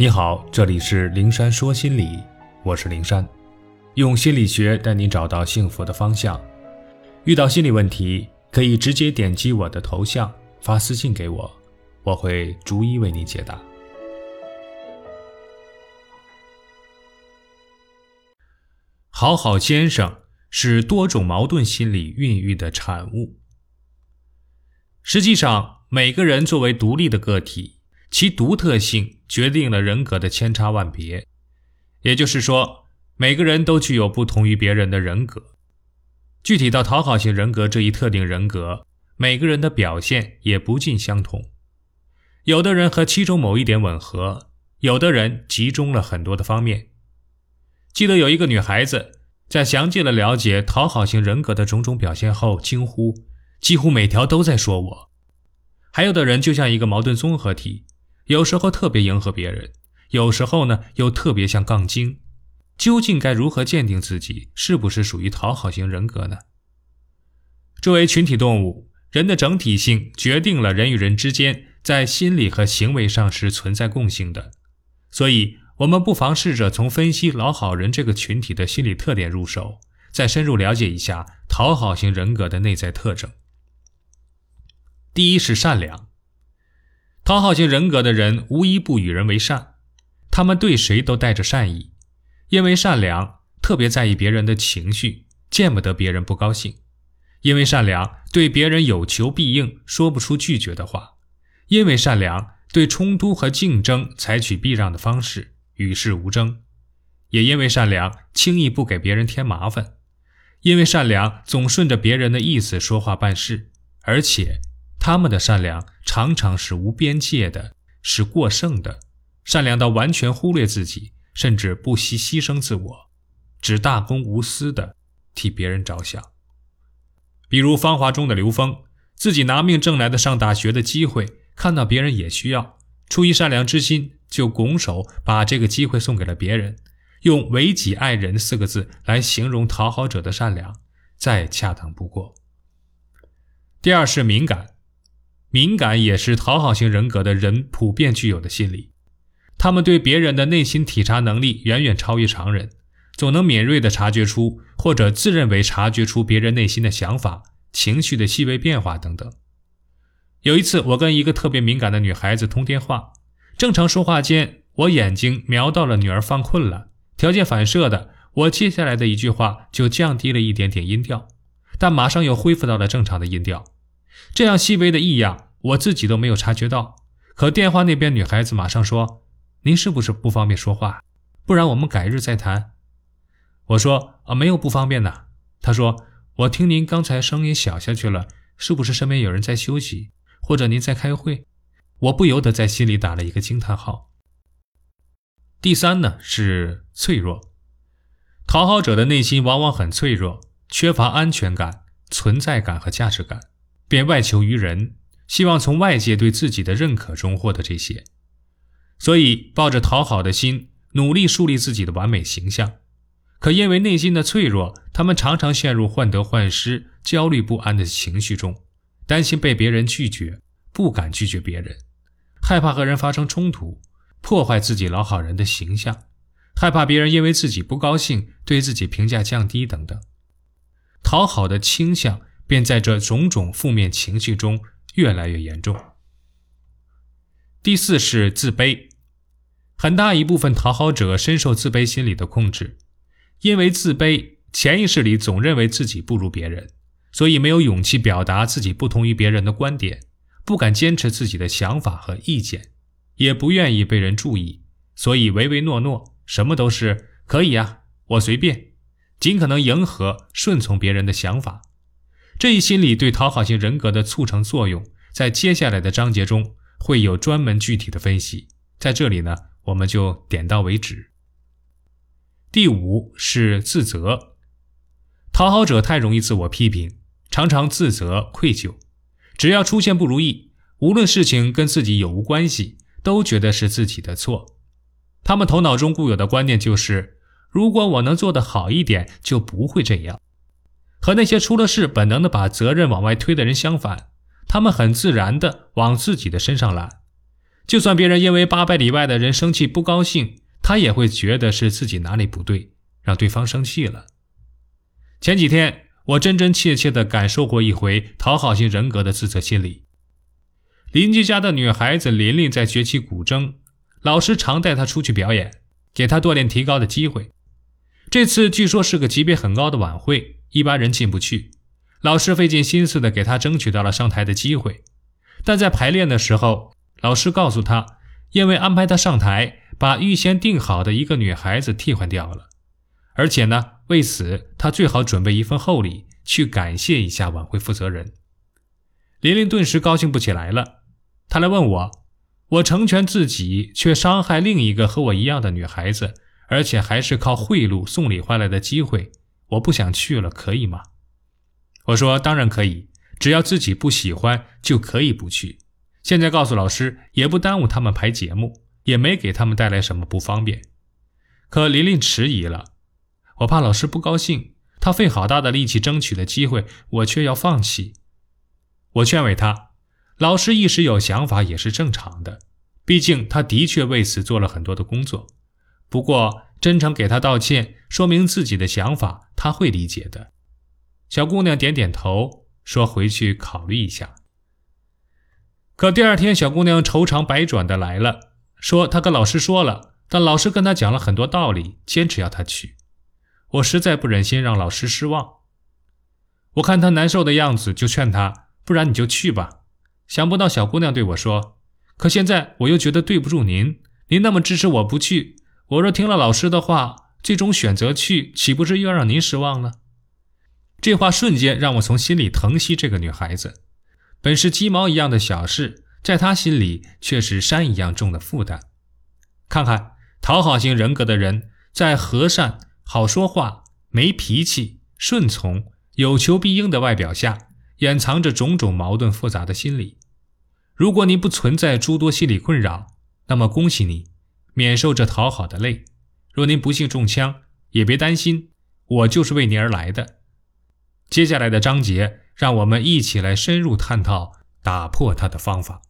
你好，这里是灵山说心理，我是灵山，用心理学带你找到幸福的方向。遇到心理问题，可以直接点击我的头像发私信给我，我会逐一为你解答。好好先生是多种矛盾心理孕育的产物。实际上，每个人作为独立的个体。其独特性决定了人格的千差万别，也就是说，每个人都具有不同于别人的人格。具体到讨好型人格这一特定人格，每个人的表现也不尽相同。有的人和其中某一点吻合，有的人集中了很多的方面。记得有一个女孩子在详尽的了解讨好型人格的种种表现后，惊呼：“几乎每条都在说我。”还有的人就像一个矛盾综合体。有时候特别迎合别人，有时候呢又特别像杠精。究竟该如何鉴定自己是不是属于讨好型人格呢？作为群体动物，人的整体性决定了人与人之间在心理和行为上是存在共性的。所以，我们不妨试着从分析老好人这个群体的心理特点入手，再深入了解一下讨好型人格的内在特征。第一是善良。讨好型人格的人无一不与人为善，他们对谁都带着善意，因为善良特别在意别人的情绪，见不得别人不高兴；因为善良对别人有求必应，说不出拒绝的话；因为善良对冲突和竞争采取避让的方式，与世无争；也因为善良轻易不给别人添麻烦；因为善良总顺着别人的意思说话办事，而且。他们的善良常常是无边界的，是过剩的，善良到完全忽略自己，甚至不惜牺牲自我，只大公无私的替别人着想。比如《芳华》中的刘峰，自己拿命挣来的上大学的机会，看到别人也需要，出于善良之心，就拱手把这个机会送给了别人，用“为己爱人”四个字来形容讨好者的善良，再恰当不过。第二是敏感。敏感也是讨好型人格的人普遍具有的心理，他们对别人的内心体察能力远远超于常人，总能敏锐地察觉出或者自认为察觉出别人内心的想法、情绪的细微变化等等。有一次，我跟一个特别敏感的女孩子通电话，正常说话间，我眼睛瞄到了女儿犯困了，条件反射的，我接下来的一句话就降低了一点点音调，但马上又恢复到了正常的音调。这样细微的异样，我自己都没有察觉到。可电话那边女孩子马上说：“您是不是不方便说话？不然我们改日再谈。”我说：“啊，没有不方便的。”她说：“我听您刚才声音小下去了，是不是身边有人在休息，或者您在开会？”我不由得在心里打了一个惊叹号。第三呢是脆弱，讨好者的内心往往很脆弱，缺乏安全感。存在感和价值感，便外求于人，希望从外界对自己的认可中获得这些，所以抱着讨好的心，努力树立自己的完美形象。可因为内心的脆弱，他们常常陷入患得患失、焦虑不安的情绪中，担心被别人拒绝，不敢拒绝别人，害怕和人发生冲突，破坏自己老好人的形象，害怕别人因为自己不高兴，对自己评价降低等等。讨好的倾向便在这种种负面情绪中越来越严重。第四是自卑，很大一部分讨好者深受自卑心理的控制，因为自卑，潜意识里总认为自己不如别人，所以没有勇气表达自己不同于别人的观点，不敢坚持自己的想法和意见，也不愿意被人注意，所以唯唯诺诺，什么都是可以呀，我随便。尽可能迎合、顺从别人的想法，这一心理对讨好型人格的促成作用，在接下来的章节中会有专门具体的分析。在这里呢，我们就点到为止。第五是自责，讨好者太容易自我批评，常常自责、愧疚，只要出现不如意，无论事情跟自己有无关系，都觉得是自己的错。他们头脑中固有的观念就是。如果我能做得好一点，就不会这样。和那些出了事本能的把责任往外推的人相反，他们很自然的往自己的身上揽。就算别人因为八百里外的人生气不高兴，他也会觉得是自己哪里不对，让对方生气了。前几天，我真真切切地感受过一回讨好型人格的自责心理。邻居家的女孩子琳琳在学习古筝，老师常带她出去表演，给她锻炼提高的机会。这次据说是个级别很高的晚会，一般人进不去。老师费尽心思的给他争取到了上台的机会，但在排练的时候，老师告诉他，因为安排他上台，把预先定好的一个女孩子替换掉了，而且呢，为此他最好准备一份厚礼去感谢一下晚会负责人。琳琳顿时高兴不起来了。他来问我，我成全自己，却伤害另一个和我一样的女孩子，而且还是靠贿赂送礼换来的机会，我不想去了，可以吗？我说当然可以，只要自己不喜欢就可以不去。现在告诉老师也不耽误他们排节目，也没给他们带来什么不方便。可琳琳迟疑了，我怕老师不高兴，他费好大的力气争取的机会，我却要放弃。我劝慰他。老师一时有想法也是正常的，毕竟他的确为此做了很多的工作。不过，真诚给他道歉，说明自己的想法，他会理解的。小姑娘点点头，说：“回去考虑一下。”可第二天，小姑娘愁肠百转的来了，说她跟老师说了，但老师跟她讲了很多道理，坚持要她去。我实在不忍心让老师失望，我看她难受的样子，就劝她：“不然你就去吧。”想不到小姑娘对我说：“可现在我又觉得对不住您，您那么支持我不去，我若听了老师的话，最终选择去，岂不是又让您失望了？”这话瞬间让我从心里疼惜这个女孩子。本是鸡毛一样的小事，在她心里却是山一样重的负担。看看讨好型人格的人，在和善、好说话、没脾气、顺从、有求必应的外表下。掩藏着种种矛盾复杂的心理。如果你不存在诸多心理困扰，那么恭喜你，免受这讨好的累。若您不幸中枪，也别担心，我就是为您而来的。接下来的章节，让我们一起来深入探讨打破它的方法。